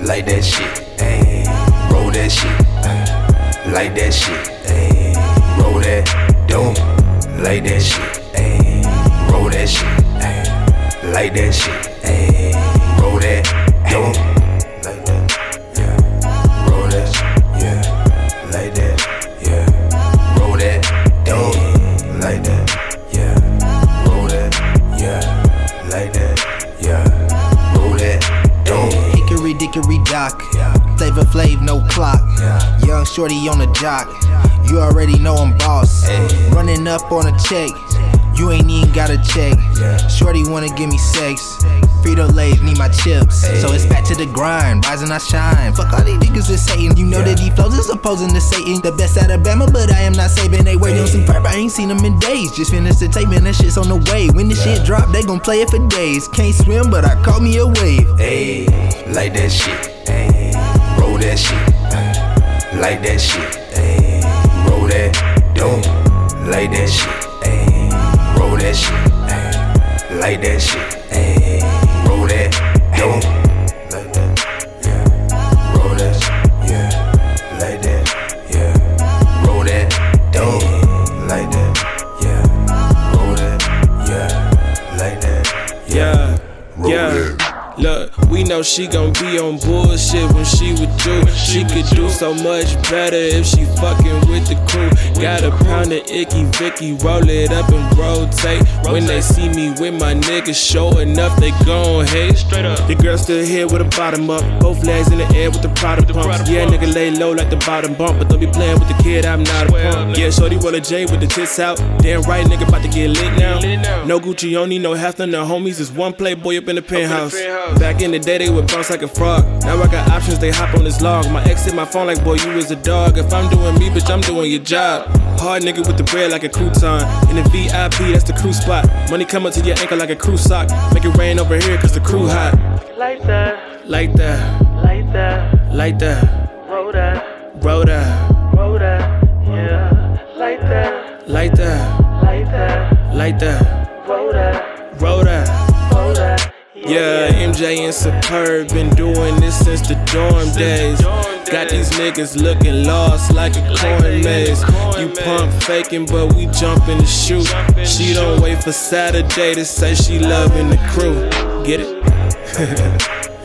Like that shit, ayy. Roll that shit, ayy. Like that shit, ayy. Roll that dope. Like that shit, ayy. Roll that shit, ayy. Like that shit, Dock. Flavor Flav, no clock. Young shorty on the jock. You already know I'm boss. Running up on a check. You ain't even got a check. Shorty wanna give me sex. Frito Lay's need my chips. So it's back to the grind. Rising I shine. Fuck all these niggas is Satan. You know that he flows is opposing to Satan. The best out of Bama, but I am not saving. They waiting on superb. I ain't seen them in days. Just finished the tape, man. That shit's on the way. When the shit drop, they gon' play it for days. Can't swim, but I caught me a wave. Ayy, like that shit, ayy. Roll that shit. Like that shit, ayy. Roll that dope. Like that shit, ayy. Roll that shit, ayy. Like that shit, yeah. Look, we know she gon' be on bullshit when she with you. She could do so much better if she fucking with the crew. Got a pound of icky Vicky, roll it up and rotate. When they see me with my niggas, sure enough, they gon' hate. Straight up. The girl still here with the bottom up, both legs in the air with the Prada pumps. Yeah, nigga lay low like the bottom bump, but don't be playing with the kid, I'm not a pump. Yeah, shorty roll a J with the tits out. Damn right, nigga, about to get lit now. No Gucci, only no half none the homies. Is one playboy up in the penthouse. Back in the day, they would bounce like a frog. Now I got options, they hop on this log. My ex hit my phone like, boy, you is a dog. If I'm doing me, bitch, I'm doing your job. Hard nigga with the bread like a crouton. In the VIP, that's the crew spot. Money come up to your ankle like a crew sock. Make it rain over here, cause the crew hot. Like that, Like that, like that, like that, roll that, roll that, roll that, yeah. Like that, like that, like that, like that, roll that, roll that. roll that. Yeah, MJ and Superb been doing this since the dorm days. Got these niggas looking lost like a corn maze. You pump faking, but we jump in the shoot. She don't wait for Saturday to say she loving the crew. Get it?